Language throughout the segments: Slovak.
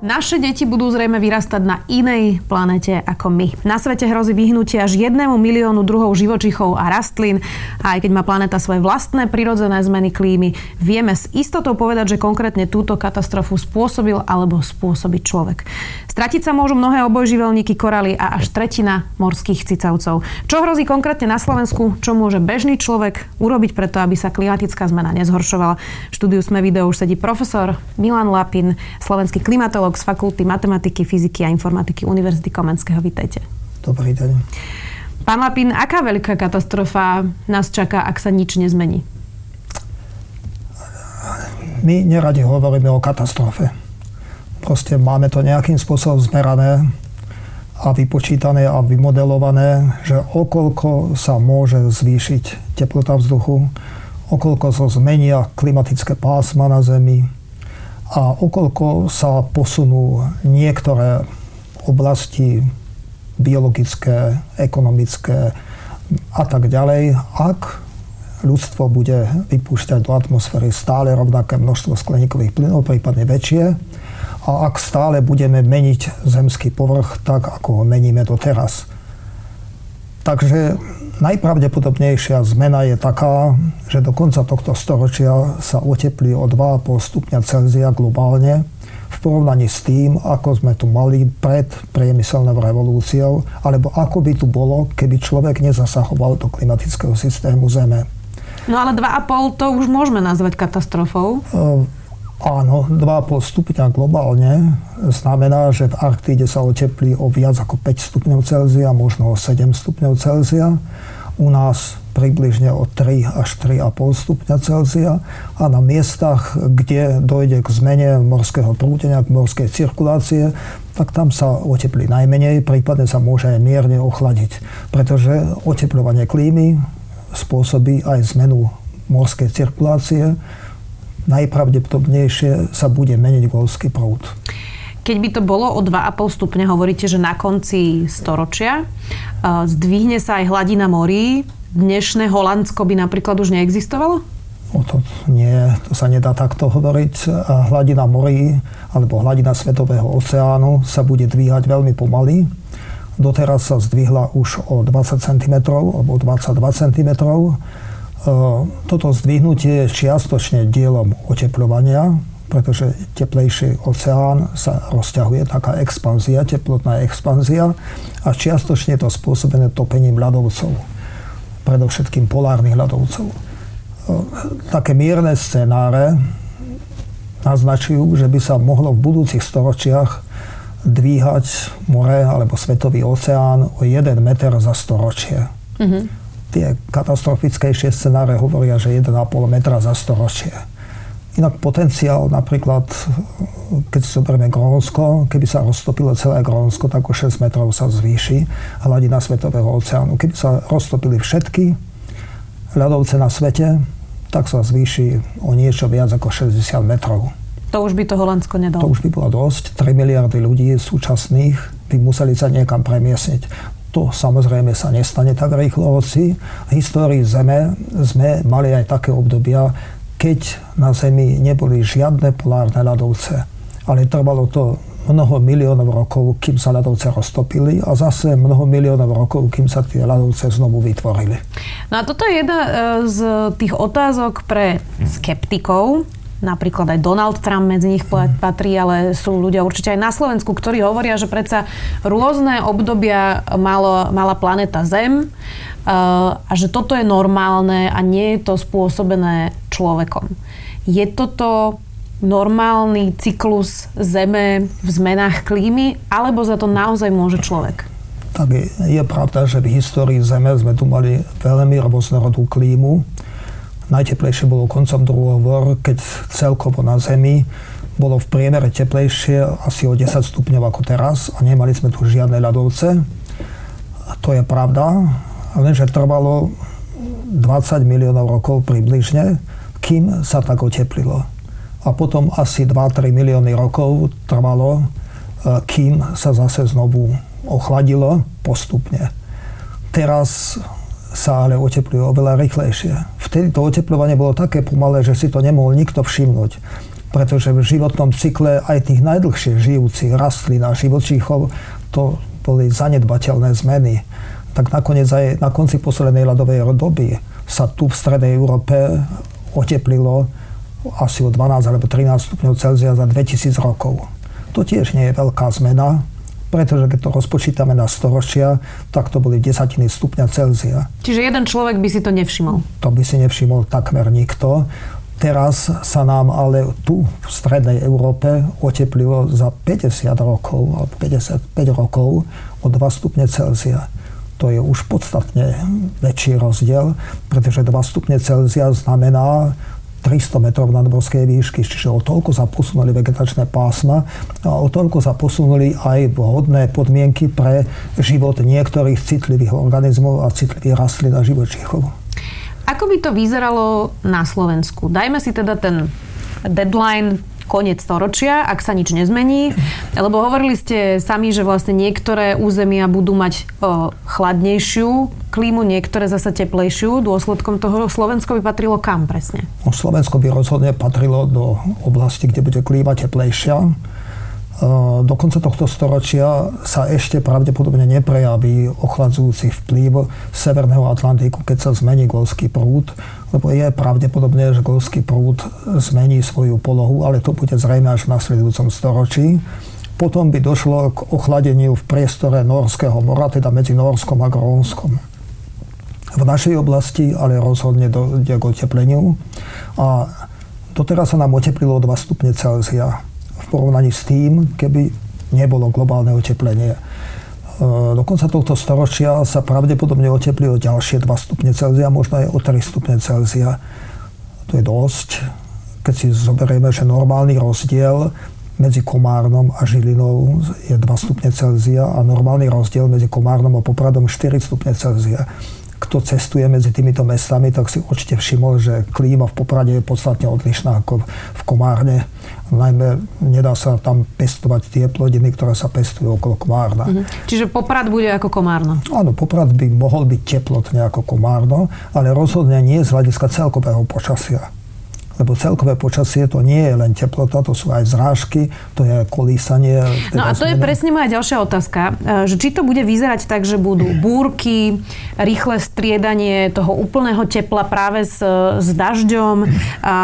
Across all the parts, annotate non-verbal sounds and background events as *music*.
Naše deti budú zrejme vyrastať na inej planete ako my. Na svete hrozí vyhnutie až jednému miliónu druhov živočichov a rastlín. A aj keď má planéta svoje vlastné prirodzené zmeny klímy, vieme s istotou povedať, že konkrétne túto katastrofu spôsobil alebo spôsobí človek. Stratiť sa môžu mnohé obojživelníky koraly a až tretina morských cicavcov. Čo hrozí konkrétne na Slovensku? Čo môže bežný človek urobiť preto, aby sa klimatická zmena nezhoršovala? V štúdiu sme video už sedí profesor Milan Lapin, slovenský klimatolog psychológ z Fakulty matematiky, fyziky a informatiky Univerzity Komenského. Vítajte. Dobrý deň. Pán Lapin, aká veľká katastrofa nás čaká, ak sa nič nezmení? My neradi hovoríme o katastrofe. Proste máme to nejakým spôsobom zmerané a vypočítané a vymodelované, že okolko sa môže zvýšiť teplota vzduchu, okolko sa zmenia klimatické pásma na Zemi, a okolko sa posunú niektoré oblasti biologické, ekonomické a tak ďalej, ak ľudstvo bude vypúšťať do atmosféry stále rovnaké množstvo skleníkových plynov, prípadne väčšie, a ak stále budeme meniť zemský povrch tak, ako ho meníme doteraz. Takže Najpravdepodobnejšia zmena je taká, že do konca tohto storočia sa oteplí o 2,5 stupňa Celzia globálne v porovnaní s tým, ako sme tu mali pred priemyselnou revolúciou, alebo ako by tu bolo, keby človek nezasahoval do klimatického systému Zeme. No ale 2,5 to už môžeme nazvať katastrofou. Uh, Áno, 2,5 stupňa globálne znamená, že v Arktíde sa oteplí o viac ako 5 stupňov Celzia, možno o 7 stupňov Celzia. U nás približne o 3 až 3,5 stupňa Celzia. A na miestach, kde dojde k zmene morského prúdenia, k morskej cirkulácie, tak tam sa oteplí najmenej, prípadne sa môže aj mierne ochladiť, pretože oteplovanie klímy spôsobí aj zmenu morskej cirkulácie, najpravdepodobnejšie sa bude meniť golský prúd. Keď by to bolo o 2,5 stupne, hovoríte, že na konci storočia, zdvihne sa aj hladina morí, dnešné Holandsko by napríklad už neexistovalo? O to nie, to sa nedá takto hovoriť. Hladina morí alebo hladina Svetového oceánu sa bude dvíhať veľmi pomaly. Doteraz sa zdvihla už o 20 cm alebo 22 cm toto zdvihnutie je čiastočne dielom oteplovania, pretože teplejší oceán sa rozťahuje, taká expanzia, teplotná expanzia a čiastočne je to spôsobené topením ľadovcov, predovšetkým polárnych ľadovcov. Také mierne scenáre naznačujú, že by sa mohlo v budúcich storočiach dvíhať more alebo svetový oceán o 1 meter za storočie. Mm-hmm tie katastrofickejšie scenáre hovoria, že 1,5 metra za storočie. Inak potenciál napríklad, keď si zoberieme Grónsko, keby sa roztopilo celé Grónsko, tak o 6 metrov sa zvýši hladina Svetového oceánu. Keby sa roztopili všetky ľadovce na svete, tak sa zvýši o niečo viac ako 60 metrov. To už by to Holandsko nedalo. To už by bolo dosť. 3 miliardy ľudí súčasných by museli sa niekam premiesniť. To samozrejme sa nestane tak rýchlo, hoci v histórii Zeme sme mali aj také obdobia, keď na Zemi neboli žiadne polárne ľadovce. Ale trvalo to mnoho miliónov rokov, kým sa ľadovce roztopili a zase mnoho miliónov rokov, kým sa tie ľadovce znovu vytvorili. No a toto je jedna e, z tých otázok pre skeptikov, napríklad aj Donald Trump medzi nich patrí, ale sú ľudia určite aj na Slovensku, ktorí hovoria, že predsa rôzne obdobia malo, mala planéta Zem uh, a že toto je normálne a nie je to spôsobené človekom. Je toto normálny cyklus Zeme v zmenách klímy, alebo za to naozaj môže človek? Tak je, je pravda, že v histórii Zeme sme tu mali veľmi rôznorodú klímu Najteplejšie bolo koncom druhého vor, keď celkovo na Zemi bolo v priemere teplejšie asi o 10 stupňov ako teraz a nemali sme tu žiadne ľadovce. A to je pravda, lenže trvalo 20 miliónov rokov približne, kým sa tak oteplilo. A potom asi 2-3 milióny rokov trvalo, kým sa zase znovu ochladilo postupne. Teraz sa ale otepluje oveľa rýchlejšie. Vtedy to oteplovanie bolo také pomalé, že si to nemohol nikto všimnúť. Pretože v životnom cykle aj tých najdlhšie žijúcich rastlín a živočíchov to boli zanedbateľné zmeny. Tak nakoniec aj na konci poslednej ľadovej doby sa tu v strednej Európe oteplilo asi o 12 alebo 13 stupňov Celzia za 2000 rokov. To tiež nie je veľká zmena, pretože keď to rozpočítame na storočia, tak to boli desatiny stupňa Celzia. Čiže jeden človek by si to nevšimol? To by si nevšimol takmer nikto. Teraz sa nám ale tu v strednej Európe oteplilo za 50 rokov alebo 55 rokov o 2 stupne Celzia. To je už podstatne väčší rozdiel, pretože 2 stupne Celzia znamená 300 metrov nadmorskej výšky, čiže o toľko sa posunuli vegetačné pásma a o toľko sa posunuli aj vhodné podmienky pre život niektorých citlivých organizmov a citlivých rastlín a živočíchov. Ako by to vyzeralo na Slovensku? Dajme si teda ten deadline koniec storočia, ak sa nič nezmení. Lebo hovorili ste sami, že vlastne niektoré územia budú mať o, chladnejšiu klímu, niektoré zase teplejšiu. Dôsledkom toho Slovensko by patrilo kam presne? No, Slovensko by rozhodne patrilo do oblasti, kde bude klíma teplejšia do konca tohto storočia sa ešte pravdepodobne neprejaví ochladzujúci vplyv Severného Atlantiku, keď sa zmení golský prúd, lebo je pravdepodobné, že golský prúd zmení svoju polohu, ale to bude zrejme až v nasledujúcom storočí. Potom by došlo k ochladeniu v priestore Norského mora, teda medzi Norskom a Grónskom. V našej oblasti ale rozhodne dojde k otepleniu a doteraz sa nám oteplilo 2 stupne Celzia v porovnaní s tým, keby nebolo globálne oteplenie. E, do konca tohto storočia sa pravdepodobne oteplí o ďalšie 2 stupne Celzia, možno aj o 3 stupne Celzia. To je dosť. Keď si zoberieme, že normálny rozdiel medzi Komárnom a Žilinou je 2 stupne Celzia a normálny rozdiel medzi Komárnom a Popradom 4 stupne Celzia kto cestuje medzi týmito mestami, tak si určite všimol, že klíma v Poprade je podstatne odlišná ako v Komárne. Najmä nedá sa tam pestovať tie plodiny, ktoré sa pestujú okolo Komárna. Mm-hmm. Čiže Poprad bude ako Komárno? Áno, Poprad by mohol byť teplotne ako Komárno, ale rozhodne nie z hľadiska celkového počasia lebo celkové počasie to nie je len teplota, to sú aj zrážky, to je kolísanie. No a to je presne moja ďalšia otázka, e, že či to bude vyzerať tak, že budú búrky, rýchle striedanie toho úplného tepla práve s, s dažďom a,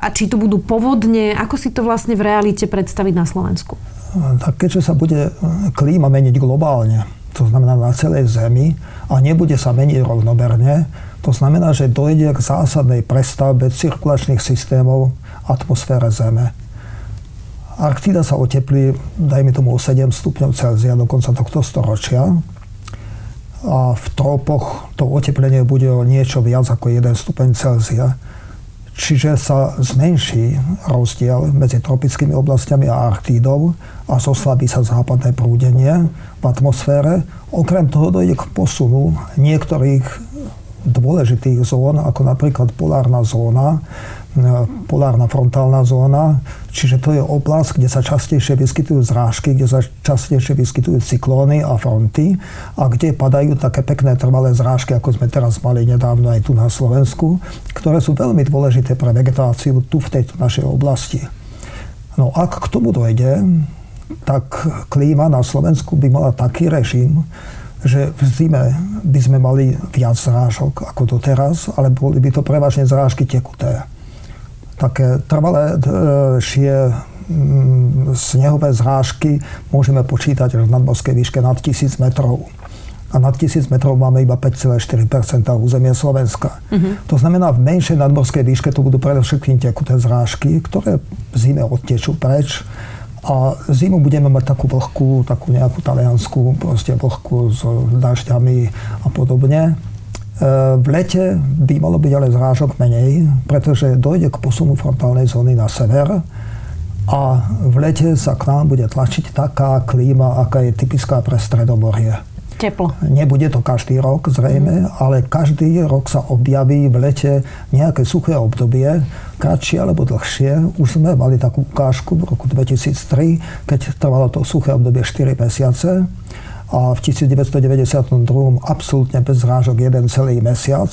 a či tu budú povodne, ako si to vlastne v realite predstaviť na Slovensku? Tak keďže sa bude klíma meniť globálne, to znamená na celej Zemi a nebude sa meniť rovnomerne, to znamená, že dojde k zásadnej prestavbe cirkulačných systémov atmosfére Zeme. Arktida sa oteplí, dajme tomu o 7 stupňov Celzia do konca tohto storočia. A v tropoch to oteplenie bude o niečo viac ako 1 stupeň Celzia. Čiže sa zmenší rozdiel medzi tropickými oblastiami a Arktídou a zoslabí sa západné prúdenie v atmosfére. Okrem toho dojde k posunu niektorých dôležitých zón, ako napríklad polárna zóna, e, polárna frontálna zóna, čiže to je oblasť, kde sa častejšie vyskytujú zrážky, kde sa častejšie vyskytujú cyklóny a fronty a kde padajú také pekné trvalé zrážky, ako sme teraz mali nedávno aj tu na Slovensku, ktoré sú veľmi dôležité pre vegetáciu tu v tejto našej oblasti. No ak k tomu dojde, tak klíma na Slovensku by mala taký režim, že v zime by sme mali viac zrážok ako doteraz, ale boli by to prevažne zrážky tekuté. Také trvalé šie mm, snehové zrážky môžeme počítať v nadmorskej výške nad 1000 metrov. A nad 1000 metrov máme iba 5,4% územia Slovenska. Uh-huh. To znamená, v menšej nadmorskej výške to budú predovšetkým tekuté zrážky, ktoré v zime odtečú preč a zimu budeme mať takú vlhkú, takú nejakú taliansku, proste vlhkú s dažďami a podobne. E, v lete by malo byť ale zrážok menej, pretože dojde k posunu frontálnej zóny na sever a v lete sa k nám bude tlačiť taká klíma, aká je typická pre Stredomorie. teplo. Nebude to každý rok zrejme, mm. ale každý rok sa objaví v lete nejaké suché obdobie, kratšie alebo dlhšie. Už sme mali takú ukážku v roku 2003, keď trvalo to suché obdobie 4 mesiace a v 1992 absolútne bez zrážok jeden celý mesiac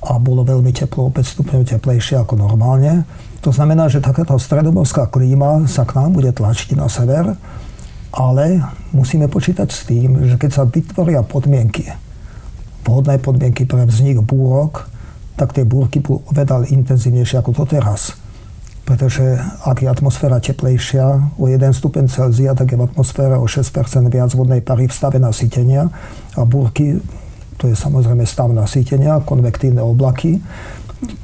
a bolo veľmi teplo, 5 stupňov teplejšie ako normálne. To znamená, že takáto stredomorská klíma sa k nám bude tlačiť na sever ale musíme počítať s tým, že keď sa vytvoria podmienky, vhodné podmienky pre vznik búrok, tak tie búrky budú oveľa intenzívnejšie ako to teraz. Pretože ak je atmosféra teplejšia o 1 stupen Celzia, tak je v atmosfére o 6% viac vodnej pary v stave nasýtenia a búrky, to je samozrejme stav nasýtenia, konvektívne oblaky.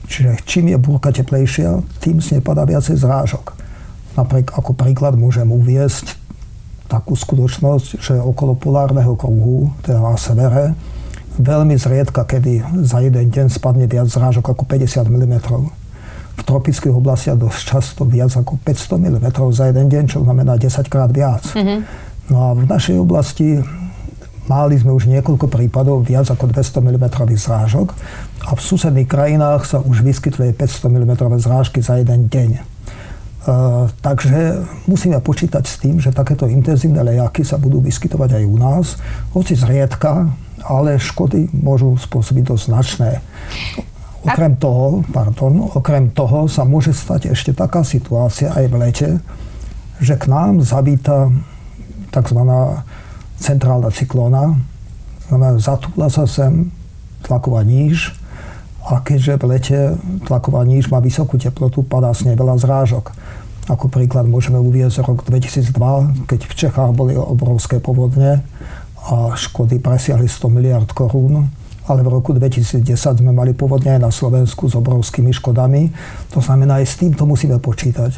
Čiže čím je búrka teplejšia, tým z nej viacej zrážok. Napríklad ako príklad môžem uviesť takú skutočnosť, že okolo polárneho kruhu, teda na severe, veľmi zriedka, kedy za jeden deň spadne viac zrážok ako 50 mm. V tropických oblastiach dosť často viac ako 500 mm za jeden deň, čo znamená 10 krát viac. Mm-hmm. No a v našej oblasti mali sme už niekoľko prípadov viac ako 200 mm zrážok a v susedných krajinách sa už vyskytli 500 mm zrážky za jeden deň. Takže musíme počítať s tým, že takéto intenzívne lejaky sa budú vyskytovať aj u nás, hoci zriedka, ale škody môžu spôsobiť dosť značné. Okrem toho, pardon, okrem toho sa môže stať ešte taká situácia aj v lete, že k nám zavíta tzv. centrálna cyklóna, znamená, zatúla sa sem tlaková níž a keďže v lete tlaková níž má vysokú teplotu, padá s nej veľa zrážok. Ako príklad môžeme uviezť rok 2002, keď v Čechách boli obrovské povodne a škody presiahli 100 miliard korún ale v roku 2010 sme mali povodne aj na Slovensku s obrovskými škodami. To znamená, aj s týmto musíme počítať.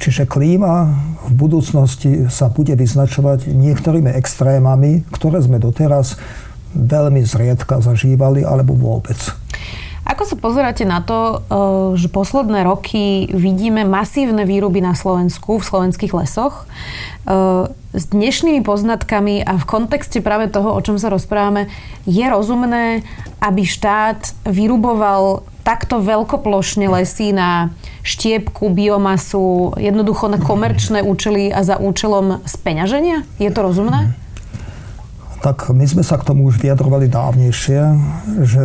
Čiže klíma v budúcnosti sa bude vyznačovať niektorými extrémami, ktoré sme doteraz veľmi zriedka zažívali alebo vôbec. Ako sa pozeráte na to, eh, že posledné roky vidíme masívne výruby na Slovensku, v slovenských lesoch? Eh, s dnešnými poznatkami a v kontexte práve toho, o čom sa rozprávame, je rozumné, aby štát vyruboval takto veľkoplošne lesy na štiepku, biomasu, jednoducho na komerčné účely a za účelom speňaženia? Je to rozumné? Tak my sme sa k tomu už vyjadrovali dávnejšie, že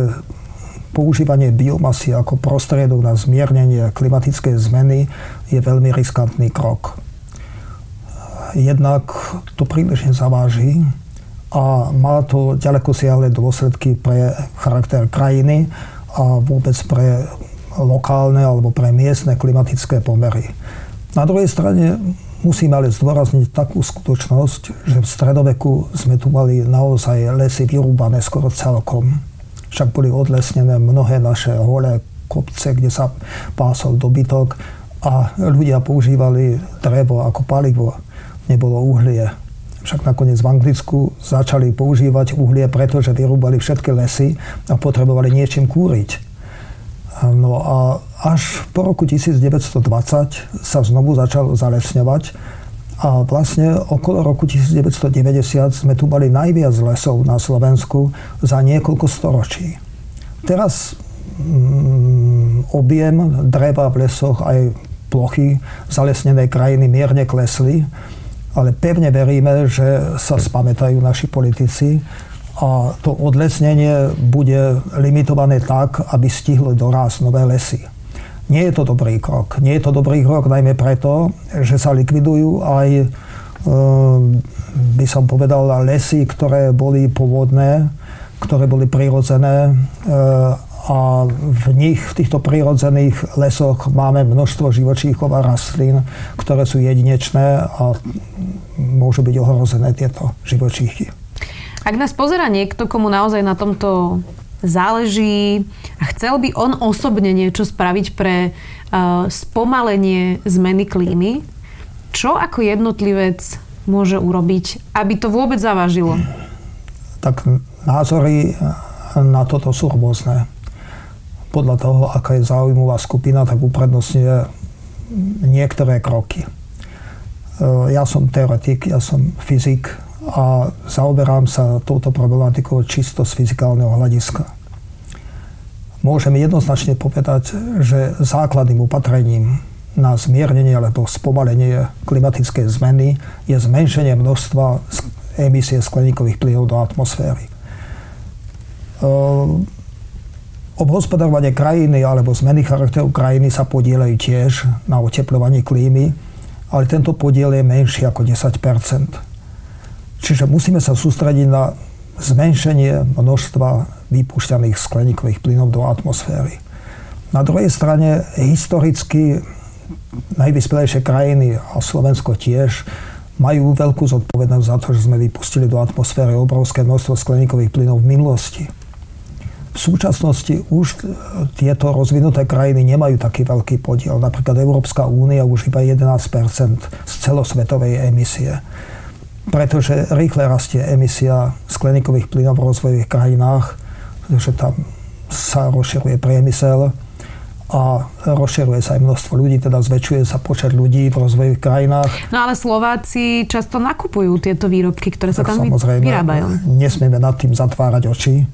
používanie biomasy ako prostriedok na zmiernenie klimatickej zmeny je veľmi riskantný krok. Jednak to príliš nezaváži a má to ďaleko siahle dôsledky pre charakter krajiny a vôbec pre lokálne alebo pre miestne klimatické pomery. Na druhej strane musíme ale zdôrazniť takú skutočnosť, že v stredoveku sme tu mali naozaj lesy vyrúbané skoro celkom však boli odlesnené mnohé naše holé kopce, kde sa pásol dobytok a ľudia používali drevo ako palivo. Nebolo uhlie. Však nakoniec v Anglicku začali používať uhlie, pretože vyrúbali všetky lesy a potrebovali niečím kúriť. No a až po roku 1920 sa znovu začal zalesňovať a vlastne okolo roku 1990 sme tu mali najviac lesov na Slovensku za niekoľko storočí. Teraz mm, objem dreva v lesoch aj plochy zalesnenej krajiny mierne klesli, ale pevne veríme, že sa spamätajú naši politici a to odlesnenie bude limitované tak, aby stihli dorásť nové lesy. Nie je to dobrý krok. Nie je to dobrý krok najmä preto, že sa likvidujú aj, e, by som povedal, lesy, ktoré boli pôvodné, ktoré boli prirodzené e, a v nich, v týchto prírodzených lesoch máme množstvo živočíchov a rastlín, ktoré sú jedinečné a môžu byť ohrozené tieto živočíchy. Ak nás pozera niekto, komu naozaj na tomto záleží a chcel by on osobne niečo spraviť pre uh, spomalenie zmeny klímy, čo ako jednotlivec môže urobiť, aby to vôbec zavážilo? Tak názory na toto sú rôzne. Podľa toho, aká je záujmová skupina, tak uprednostňuje niektoré kroky. Ja som teoretik, ja som fyzik a zaoberám sa touto problematikou čisto z fyzikálneho hľadiska. Môžeme jednoznačne povedať, že základným opatrením na zmiernenie alebo spomalenie klimatickej zmeny je zmenšenie množstva emisie skleníkových plynov do atmosféry. Ehm, obhospodarovanie krajiny alebo zmeny charakteru krajiny sa podielajú tiež na oteplovaní klímy, ale tento podiel je menší ako 10 Čiže musíme sa sústrediť na zmenšenie množstva vypúšťaných skleníkových plynov do atmosféry. Na druhej strane historicky najvyspelejšie krajiny a Slovensko tiež majú veľkú zodpovednosť za to, že sme vypustili do atmosféry obrovské množstvo skleníkových plynov v minulosti. V súčasnosti už tieto rozvinuté krajiny nemajú taký veľký podiel. Napríklad Európska únia už iba 11 z celosvetovej emisie. Pretože rýchle rastie emisia skleníkových plynov v rozvojových krajinách, pretože tam sa rozširuje priemysel, a rozširuje sa aj množstvo ľudí, teda zväčšuje sa počet ľudí v rozvojových krajinách. No ale Slováci často nakupujú tieto výrobky, ktoré sa tak tam vyrábajú. Nesmieme nad tým zatvárať oči, e,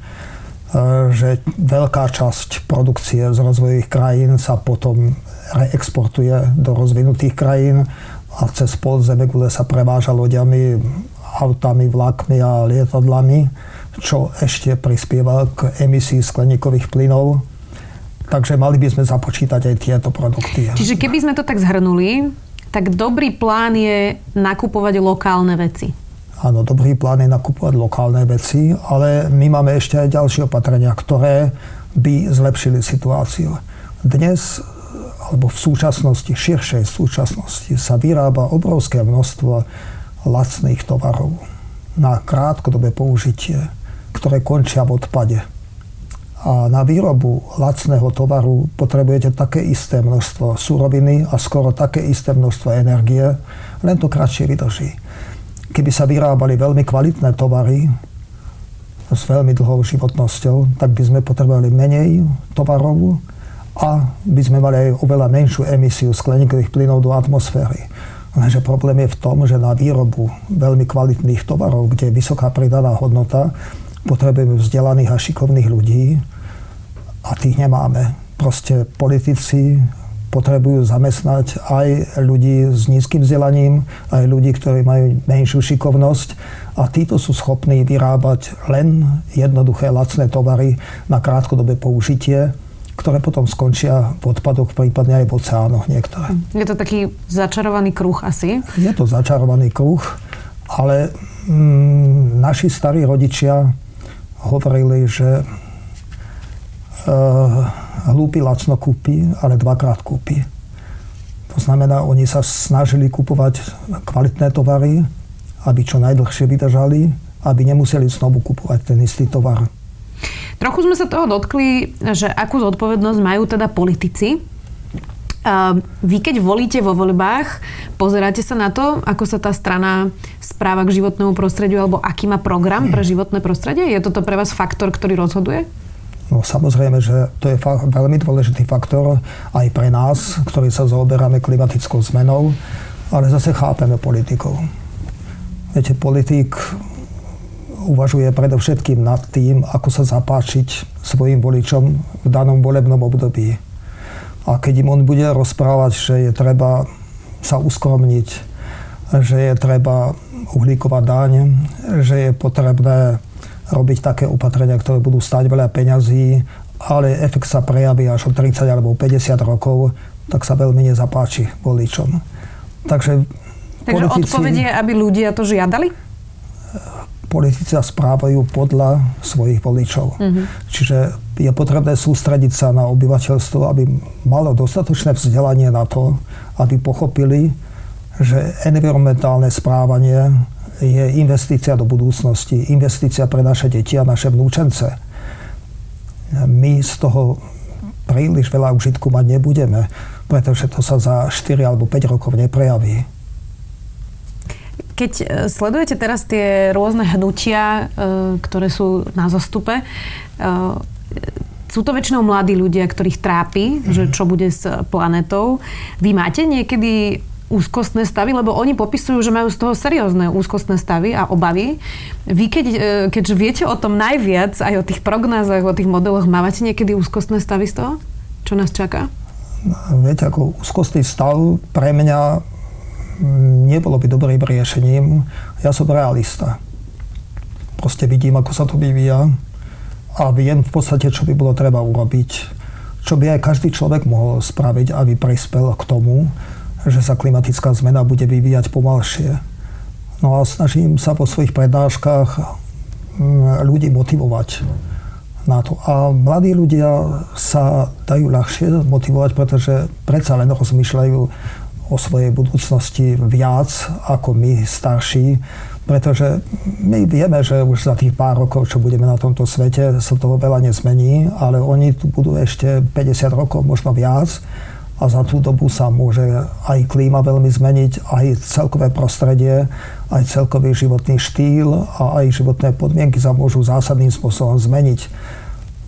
že veľká časť produkcie z rozvojových krajín sa potom reexportuje do rozvinutých krajín a cez podzeme, kde sa preváža loďami, autami, vlakmi a lietadlami, čo ešte prispieva k emisii skleníkových plynov Takže mali by sme započítať aj tieto produkty. Čiže keby sme to tak zhrnuli, tak dobrý plán je nakupovať lokálne veci. Áno, dobrý plán je nakupovať lokálne veci, ale my máme ešte aj ďalšie opatrenia, ktoré by zlepšili situáciu. Dnes alebo v súčasnosti, širšej súčasnosti sa vyrába obrovské množstvo lacných tovarov na krátkodobé použitie, ktoré končia v odpade. A na výrobu lacného tovaru potrebujete také isté množstvo suroviny a skoro také isté množstvo energie, len to kratšie vydrží. Keby sa vyrábali veľmi kvalitné tovary s veľmi dlhou životnosťou, tak by sme potrebovali menej tovarov a by sme mali aj oveľa menšiu emisiu skleníkových plynov do atmosféry. Lenže problém je v tom, že na výrobu veľmi kvalitných tovarov, kde je vysoká pridaná hodnota, potrebujeme vzdelaných a šikovných ľudí a tých nemáme. Proste politici potrebujú zamestnať aj ľudí s nízkym vzdelaním, aj ľudí, ktorí majú menšiu šikovnosť a títo sú schopní vyrábať len jednoduché lacné tovary na krátkodobé použitie, ktoré potom skončia v odpadoch, prípadne aj v oceánoch niektoré. Je to taký začarovaný kruh asi? Je to začarovaný kruh, ale mm, naši starí rodičia hovorili, že uh, hlúpy lacno kúpi, ale dvakrát kúpi. To znamená, oni sa snažili kupovať kvalitné tovary, aby čo najdlhšie vydržali, aby nemuseli znovu kupovať ten istý tovar. Trochu sme sa toho dotkli, že akú zodpovednosť majú teda politici. Vy keď volíte vo voľbách, pozeráte sa na to, ako sa tá strana správa k životnému prostrediu alebo aký má program pre životné prostredie? Je toto pre vás faktor, ktorý rozhoduje? No samozrejme, že to je fa- veľmi dôležitý faktor aj pre nás, ktorí sa zaoberáme klimatickou zmenou, ale zase chápeme politikov. Viete, politik uvažuje predovšetkým nad tým, ako sa zapáčiť svojim voličom v danom volebnom období. A keď im on bude rozprávať, že je treba sa uskromniť, že je treba uhlíková daň, že je potrebné robiť také opatrenia, ktoré budú stať veľa peňazí, ale efekt sa prejaví až o 30 alebo 50 rokov, tak sa veľmi nezapáči voličom. Takže, Takže politici, odpovedie, aby ľudia to žiadali? Politici sa správajú podľa svojich voličov. Mm-hmm. Čiže je potrebné sústrediť sa na obyvateľstvo, aby malo dostatočné vzdelanie na to, aby pochopili, že environmentálne správanie je investícia do budúcnosti, investícia pre naše deti a naše vnúčence. My z toho príliš veľa užitku mať nebudeme, pretože to sa za 4 alebo 5 rokov neprejaví. Keď e, sledujete teraz tie rôzne hnutia, e, ktoré sú na zostupe, e, sú to väčšinou mladí ľudia, ktorých trápi, mm. že čo bude s planetou. Vy máte niekedy úzkostné stavy, lebo oni popisujú, že majú z toho seriózne úzkostné stavy a obavy. Vy, keď, keďže viete o tom najviac, aj o tých prognázach, o tých modeloch, mávate niekedy úzkostné stavy z toho? Čo nás čaká? Viete, ako úzkostný stav pre mňa nebolo by dobrým riešením. Ja som realista. Proste vidím, ako sa to vyvíja a viem v podstate, čo by bolo treba urobiť. Čo by aj každý človek mohol spraviť, aby prispel k tomu, že sa klimatická zmena bude vyvíjať pomalšie. No a snažím sa po svojich prednáškach mm, ľudí motivovať na to. A mladí ľudia sa dajú ľahšie motivovať, pretože predsa len rozmýšľajú o svojej budúcnosti viac ako my starší, pretože my vieme, že už za tých pár rokov, čo budeme na tomto svete, sa toho veľa nezmení, ale oni tu budú ešte 50 rokov, možno viac a za tú dobu sa môže aj klíma veľmi zmeniť, aj celkové prostredie, aj celkový životný štýl a aj životné podmienky sa môžu zásadným spôsobom zmeniť.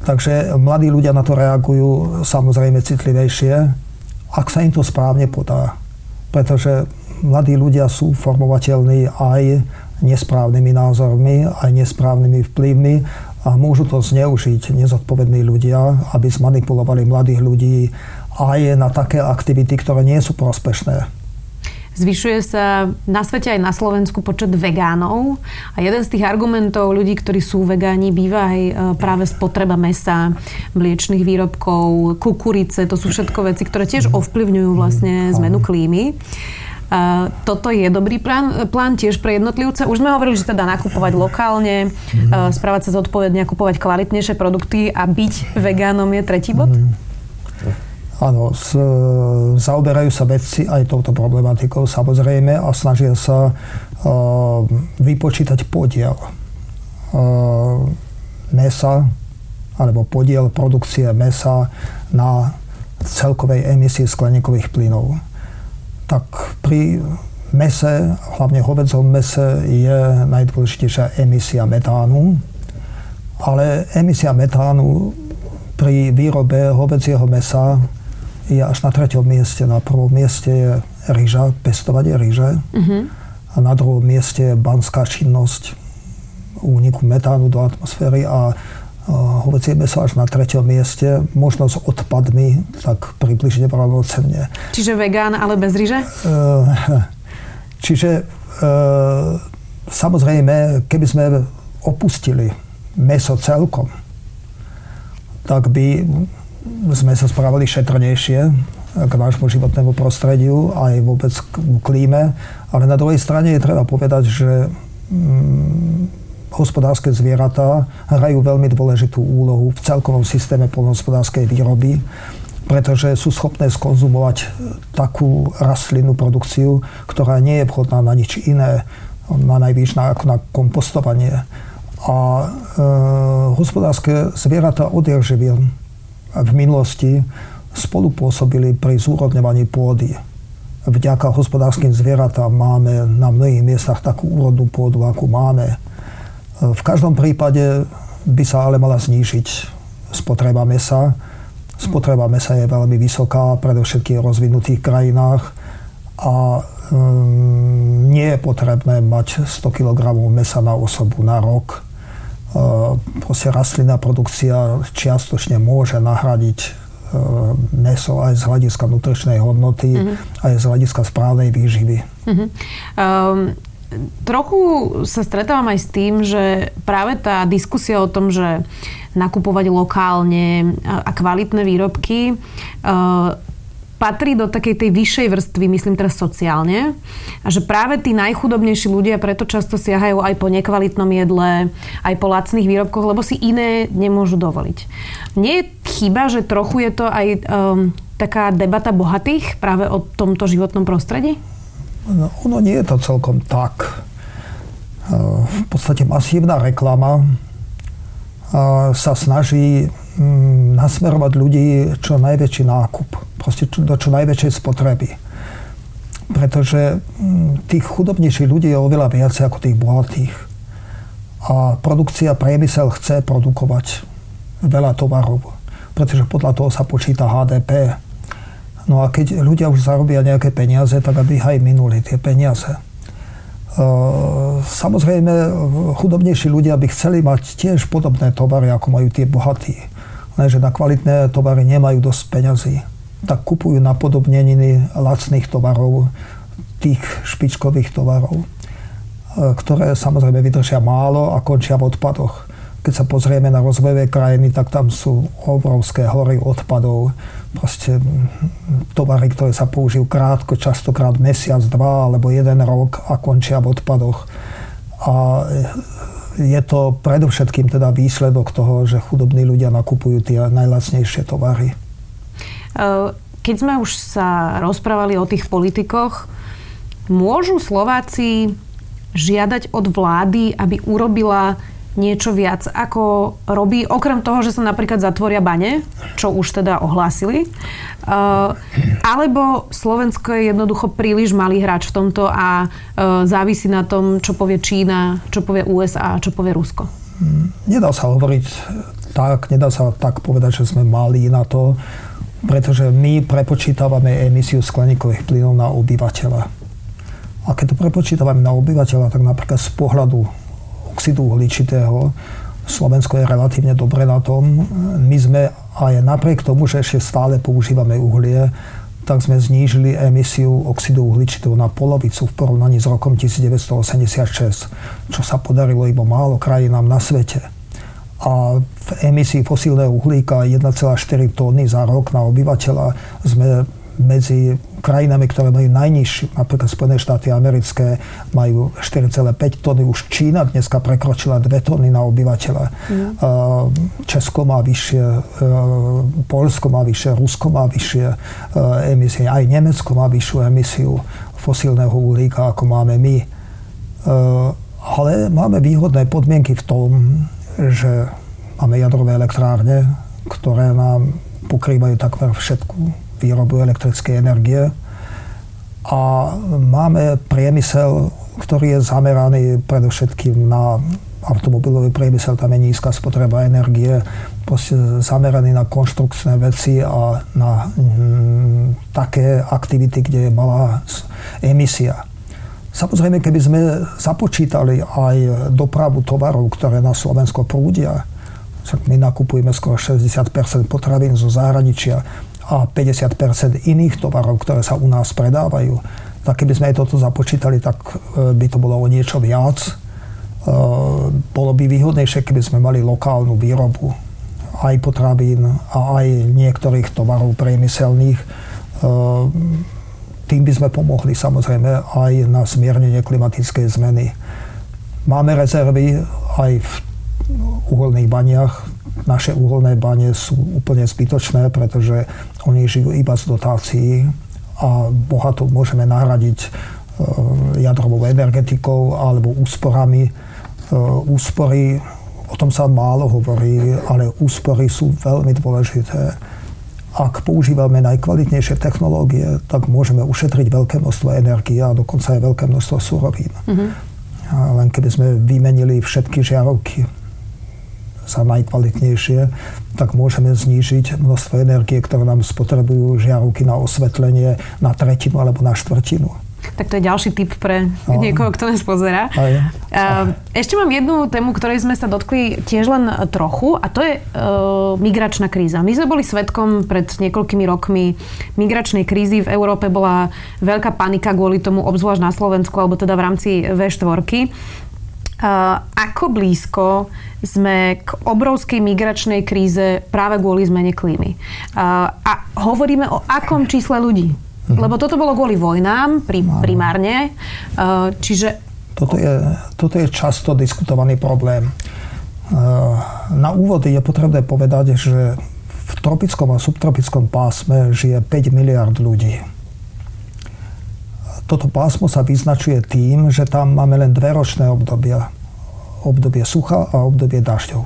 Takže mladí ľudia na to reagujú samozrejme citlivejšie, ak sa im to správne podá. Pretože mladí ľudia sú formovateľní aj nesprávnymi názormi, aj nesprávnymi vplyvmi a môžu to zneužiť nezodpovední ľudia, aby zmanipulovali mladých ľudí aj na také aktivity, ktoré nie sú prospešné. Zvyšuje sa na svete aj na Slovensku počet vegánov a jeden z tých argumentov ľudí, ktorí sú vegáni, býva aj e, práve spotreba mesa, mliečných výrobkov, kukurice. To sú všetko veci, ktoré tiež ovplyvňujú vlastne zmenu klímy. Uh, toto je dobrý plán, plán tiež pre jednotlivce. Už sme hovorili, že teda nakupovať lokálne, uh, správať sa zodpovedne, nakupovať kvalitnejšie produkty a byť vegánom je tretí bod? Mm-hmm. Áno, s, zaoberajú sa vedci aj touto problematikou samozrejme a snažia sa uh, vypočítať podiel uh, mesa alebo podiel produkcie mesa na celkovej emisie skleníkových plynov. Tak pri mese, hlavne hovedzom mese, je najdôležitejšia emisia metánu, ale emisia metánu pri výrobe hovedzieho mesa je až na treťom mieste. Na prvom mieste je rýža, pestovanie rýže. Uh-huh. A na druhom mieste je banská činnosť úniku metánu do atmosféry a hovedzie meso až na treťom mieste, možno s odpadmi, tak približne rovnocenne. Čiže vegán, ale bez ryže? *laughs* Čiže samozrejme, keby sme opustili meso celkom, tak by sme sa správali šetrnejšie k nášmu životnému prostrediu aj vôbec k klíme. Ale na druhej strane je treba povedať, že mm, hospodárske zvieratá hrajú veľmi dôležitú úlohu v celkovom systéme polnohospodárskej výroby, pretože sú schopné skonzumovať takú rastlinnú produkciu, ktorá nie je vhodná na nič iné, na najvýš na, na kompostovanie. A e, hospodárske zvieratá odjak v minulosti spolupôsobili pri zúrodňovaní pôdy. Vďaka hospodárskym zvieratám máme na mnohých miestach takú úrodnú pôdu, akú máme. V každom prípade by sa ale mala znížiť spotreba mesa. Spotreba mesa je veľmi vysoká, predovšetkým v rozvinutých krajinách a um, nie je potrebné mať 100 kg mesa na osobu na rok proste rastlinná produkcia čiastočne môže nahradiť e, meso aj z hľadiska nutričnej hodnoty, mm-hmm. aj z hľadiska správnej výživy. Mm-hmm. Um, trochu sa stretávam aj s tým, že práve tá diskusia o tom, že nakupovať lokálne a kvalitné výrobky uh, patrí do takej tej vyššej vrstvy, myslím teraz sociálne, a že práve tí najchudobnejší ľudia preto často siahajú aj po nekvalitnom jedle, aj po lacných výrobkoch, lebo si iné nemôžu dovoliť. Nie je chyba, že trochu je to aj um, taká debata bohatých práve o tomto životnom prostredí? No, ono nie je to celkom tak. Uh, v podstate masívna reklama uh, sa snaží nasmerovať ľudí čo najväčší nákup proste do čo najväčšej spotreby. Pretože mm, tých chudobnejších ľudí je oveľa viac ako tých bohatých. A produkcia, priemysel chce produkovať veľa tovarov, pretože podľa toho sa počíta HDP. No a keď ľudia už zarobia nejaké peniaze, tak aby aj minuli tie peniaze. E, samozrejme, chudobnejší ľudia by chceli mať tiež podobné tovary, ako majú tie bohatí. Že na kvalitné tovary nemajú dosť peňazí. Tak kupujú napodobneniny lacných tovarov, tých špičkových tovarov, e, ktoré samozrejme vydržia málo a končia v odpadoch. Keď sa pozrieme na rozvojové krajiny, tak tam sú obrovské hory odpadov, proste tovary, ktoré sa použijú krátko, častokrát mesiac, dva alebo jeden rok a končia v odpadoch. A je to predovšetkým teda výsledok toho, že chudobní ľudia nakupujú tie najlacnejšie tovary. E, keď sme už sa rozprávali o tých politikoch, môžu Slováci žiadať od vlády, aby urobila niečo viac, ako robí, okrem toho, že sa napríklad zatvoria bane, čo už teda ohlásili, uh, alebo Slovensko je jednoducho príliš malý hráč v tomto a uh, závisí na tom, čo povie Čína, čo povie USA, čo povie Rusko. Nedá sa hovoriť tak, nedá sa tak povedať, že sme mali na to, pretože my prepočítavame emisiu skleníkových plynov na obyvateľa. A keď to prepočítavame na obyvateľa, tak napríklad z pohľadu oxidu uhličitého. Slovensko je relatívne dobre na tom. My sme aj napriek tomu, že ešte stále používame uhlie, tak sme znížili emisiu oxidu uhličitého na polovicu v porovnaní s rokom 1986, čo sa podarilo iba málo krajinám na svete. A v emisii fosílneho uhlíka 1,4 tóny za rok na obyvateľa sme medzi krajinami, ktoré majú najnižšiu, napríklad Spojené štáty americké majú 4,5 tony, už Čína dneska prekročila 2 tony na obyvateľa. Mm. Česko má vyššie, Polsko má vyššie, Rusko má vyššie emisie, aj Nemecko má vyššiu emisiu fosílneho uhlíka, ako máme my. Ale máme výhodné podmienky v tom, že máme jadrové elektrárne, ktoré nám pokrývajú takmer všetku výrobu elektrickej energie. A máme priemysel, ktorý je zameraný predovšetkým na automobilový priemysel, tam je nízka spotreba energie, proste zameraný na konštrukčné veci a na mm, také aktivity, kde je malá emisia. Samozrejme, keby sme započítali aj dopravu tovarov, ktoré na Slovensko prúdia, my nakupujeme skoro 60 potravín zo zahraničia, a 50 iných tovarov, ktoré sa u nás predávajú, tak keby sme aj toto započítali, tak e, by to bolo o niečo viac. E, bolo by výhodnejšie, keby sme mali lokálnu výrobu aj potravín a aj niektorých tovarov priemyselných. E, tým by sme pomohli samozrejme aj na zmiernenie klimatickej zmeny. Máme rezervy aj v uholných baniach, naše uholné bane sú úplne zbytočné, pretože oni žijú iba z dotácií a bohato môžeme nahradiť e, jadrovou energetikou alebo úsporami. E, úspory, o tom sa málo hovorí, ale úspory sú veľmi dôležité. Ak používame najkvalitnejšie technológie, tak môžeme ušetriť veľké množstvo energie a dokonca aj veľké množstvo surovín. Mm-hmm. Len keby sme vymenili všetky žiarovky sa najkvalitnejšie, tak môžeme znížiť množstvo energie, ktoré nám spotrebujú žiarovky na osvetlenie na tretinu alebo na štvrtinu. Tak to je ďalší tip pre niekoho, kto nás pozera. Aj. Ešte mám jednu tému, ktorej sme sa dotkli tiež len trochu a to je uh, migračná kríza. My sme boli svetkom pred niekoľkými rokmi migračnej krízy. V Európe bola veľká panika kvôli tomu, obzvlášť na Slovensku, alebo teda v rámci V4. Uh, ako blízko sme k obrovskej migračnej kríze práve kvôli zmene klímy. Uh, a hovoríme o akom čísle ľudí? Mhm. Lebo toto bolo kvôli vojnám prim, primárne. Uh, čiže... Toto je, toto je často diskutovaný problém. Na úvod je potrebné povedať, že v tropickom a subtropickom pásme žije 5 miliard ľudí toto pásmo sa vyznačuje tým, že tam máme len dve ročné obdobia. Obdobie sucha a obdobie dažďov.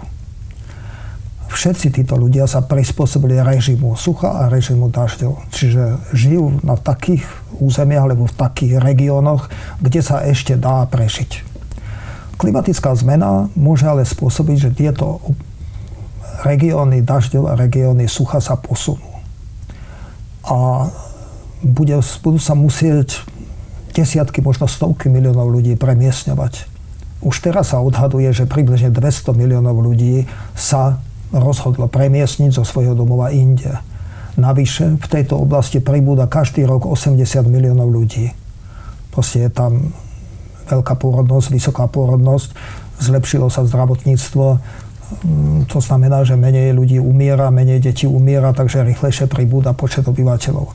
Všetci títo ľudia sa prispôsobili režimu sucha a režimu dažďov. Čiže žijú na takých územiach alebo v takých regiónoch, kde sa ešte dá prežiť. Klimatická zmena môže ale spôsobiť, že tieto regióny dažďov a regióny sucha sa posunú. A bude, budú sa musieť desiatky, možno stovky miliónov ľudí premiesňovať. Už teraz sa odhaduje, že približne 200 miliónov ľudí sa rozhodlo premiesniť zo svojho domova inde. Navyše v tejto oblasti pribúda každý rok 80 miliónov ľudí. Proste je tam veľká pôrodnosť, vysoká pôrodnosť, zlepšilo sa zdravotníctvo, mm, to znamená, že menej ľudí umiera, menej detí umiera, takže rýchlejšie pribúda počet obyvateľov.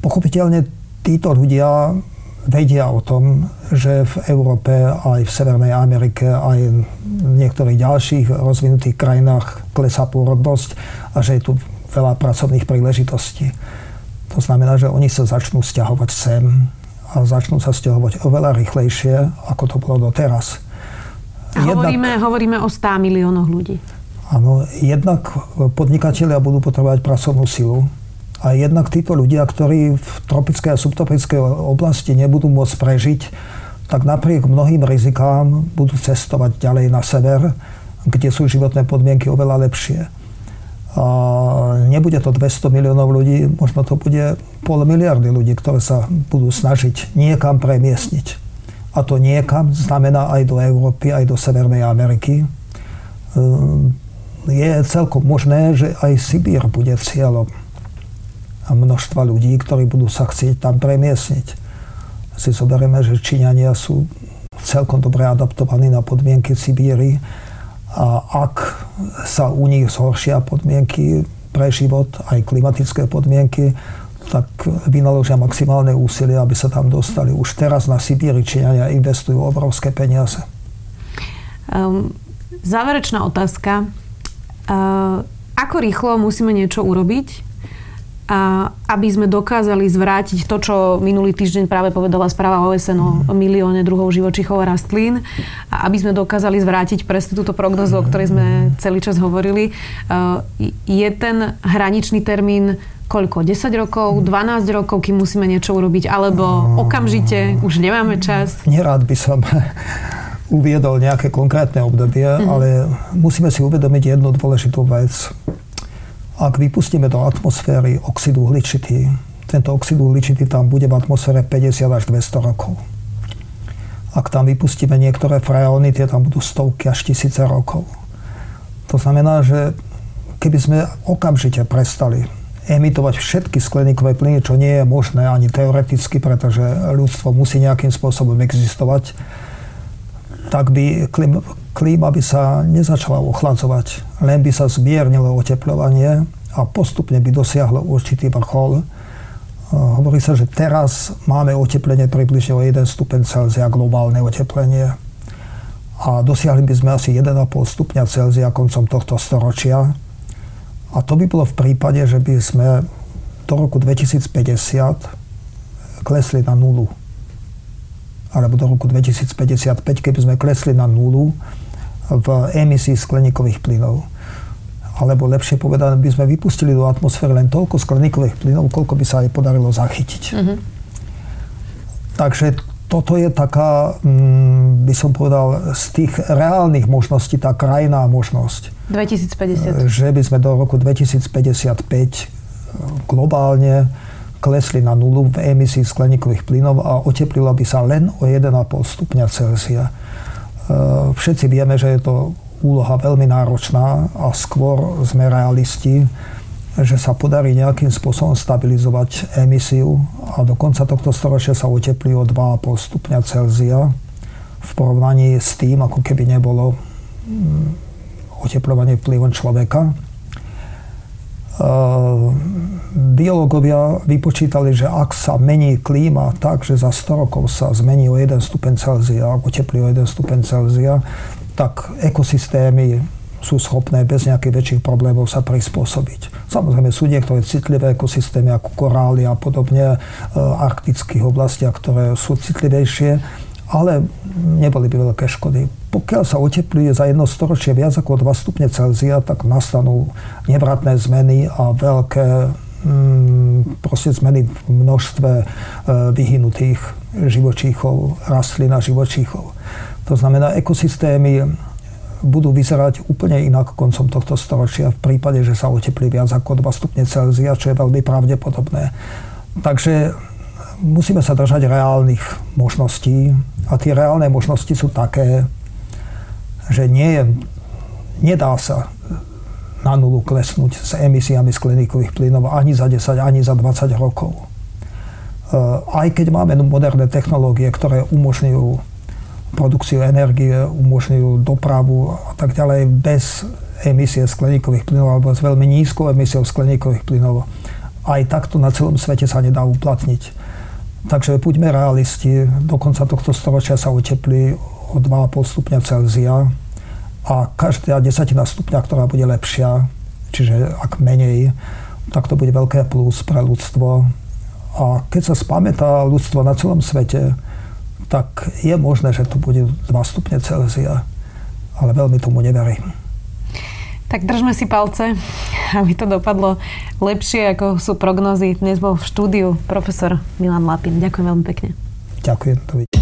Pochopiteľne títo ľudia vedia o tom, že v Európe, aj v Severnej Amerike, aj v niektorých ďalších rozvinutých krajinách klesá pôrodnosť a že je tu veľa pracovných príležitostí. To znamená, že oni sa začnú stiahovať sem a začnú sa stiahovať oveľa rýchlejšie, ako to bolo doteraz. A hovoríme, jednak, hovoríme o 100 miliónoch ľudí. Áno, jednak podnikatelia budú potrebovať pracovnú silu, a jednak títo ľudia, ktorí v tropickej a subtropickej oblasti nebudú môcť prežiť, tak napriek mnohým rizikám budú cestovať ďalej na sever, kde sú životné podmienky oveľa lepšie. A nebude to 200 miliónov ľudí, možno to bude pol miliardy ľudí, ktoré sa budú snažiť niekam premiesniť. A to niekam znamená aj do Európy, aj do Severnej Ameriky. Ehm, je celkom možné, že aj Sibír bude cieľom množstva ľudí, ktorí budú sa chcieť tam premiesniť. Si zoberieme, že Číňania sú celkom dobre adaptovaní na podmienky Sibíry a ak sa u nich zhoršia podmienky pre život, aj klimatické podmienky, tak vynaložia maximálne úsilie, aby sa tam dostali. Už teraz na Sibíri Číňania investujú obrovské peniaze. Um, záverečná otázka. Uh, ako rýchlo musíme niečo urobiť, a aby sme dokázali zvrátiť to, čo minulý týždeň práve povedala správa OSN o mhm. milióne druhov živočichov a rastlín a aby sme dokázali zvrátiť presne túto prognozu, o ktorej sme celý čas hovorili. E, je ten hraničný termín koľko? 10 rokov, 12 rokov, kým musíme niečo urobiť, alebo okamžite, už nemáme čas? Nerád by som *laughs* uviedol nejaké konkrétne obdobie, mm-hmm. ale musíme si uvedomiť jednu dôležitú vec ak vypustíme do atmosféry oxid uhličitý, tento oxid uhličitý tam bude v atmosfére 50 až 200 rokov. Ak tam vypustíme niektoré freóny, tie tam budú stovky až tisíce rokov. To znamená, že keby sme okamžite prestali emitovať všetky skleníkové plyny, čo nie je možné ani teoreticky, pretože ľudstvo musí nejakým spôsobom existovať, tak by klíma by sa nezačala ochladzovať, len by sa zmiernilo oteplovanie a postupne by dosiahlo určitý vrchol. Hovorí sa, že teraz máme oteplenie približne o 1 stupeň Celzia, globálne oteplenie. A dosiahli by sme asi 1,5 stupňa Celzia koncom tohto storočia. A to by bolo v prípade, že by sme do roku 2050 klesli na nulu. Alebo do roku 2055, keby sme klesli na nulu, v emisii skleníkových plynov. Alebo lepšie povedané, by sme vypustili do atmosféry len toľko skleníkových plynov, koľko by sa aj podarilo zachytiť. Mm-hmm. Takže toto je taká, mm, by som povedal, z tých reálnych možností, tá krajná možnosť. 2050. Že by sme do roku 2055 e, globálne klesli na nulu v emisii skleníkových plynov a oteplilo by sa len o 1,5 stupňa Celsia. Eh, všetci vieme, že je to úloha veľmi náročná a skôr sme realisti, že sa podarí nejakým spôsobom stabilizovať emisiu a do konca tohto storočia sa oteplí o 2,5 stupňa Celzia v porovnaní s tým, ako keby nebolo mm, oteplovanie vplyvom človeka. Eh, biológovia vypočítali, že ak sa mení klíma tak, že za 100 rokov sa zmení o 1 stupeň Celzia, ako teplí o 1 stupeň Celzia, tak ekosystémy sú schopné bez nejakých väčších problémov sa prispôsobiť. Samozrejme sú niektoré citlivé ekosystémy ako korály a podobne, e, arktických oblastiach, ktoré sú citlivejšie, ale neboli by veľké škody. Pokiaľ sa oteplí za jedno storočie viac ako 2 stupne Celzia, tak nastanú nevratné zmeny a veľké Mm, proste zmeny v množstve e, vyhynutých živočíchov, rastlín a živočíchov. To znamená, ekosystémy budú vyzerať úplne inak koncom tohto storočia v prípade, že sa oteplí viac ako 2 stupne Celzia, čo je veľmi pravdepodobné. Takže musíme sa držať reálnych možností a tie reálne možnosti sú také, že nie je, nedá sa na nulu klesnúť s emisiami skleníkových plynov ani za 10, ani za 20 rokov. E, aj keď máme moderné technológie, ktoré umožňujú produkciu energie, umožňujú dopravu a tak ďalej bez emisie skleníkových plynov alebo s veľmi nízkou emisiou skleníkových plynov, aj takto na celom svete sa nedá uplatniť. Takže buďme realisti, do konca tohto storočia sa uteplí o 2,5 stupňa Celzia a každá desatina stupňa, ktorá bude lepšia, čiže ak menej, tak to bude veľké plus pre ľudstvo. A keď sa spamätá ľudstvo na celom svete, tak je možné, že to bude 2 stupne Celzia. Ale veľmi tomu neverím. Tak držme si palce, aby to dopadlo lepšie, ako sú prognozy. Dnes bol v štúdiu profesor Milan Lapin. Ďakujem veľmi pekne. Ďakujem. Dovidenia.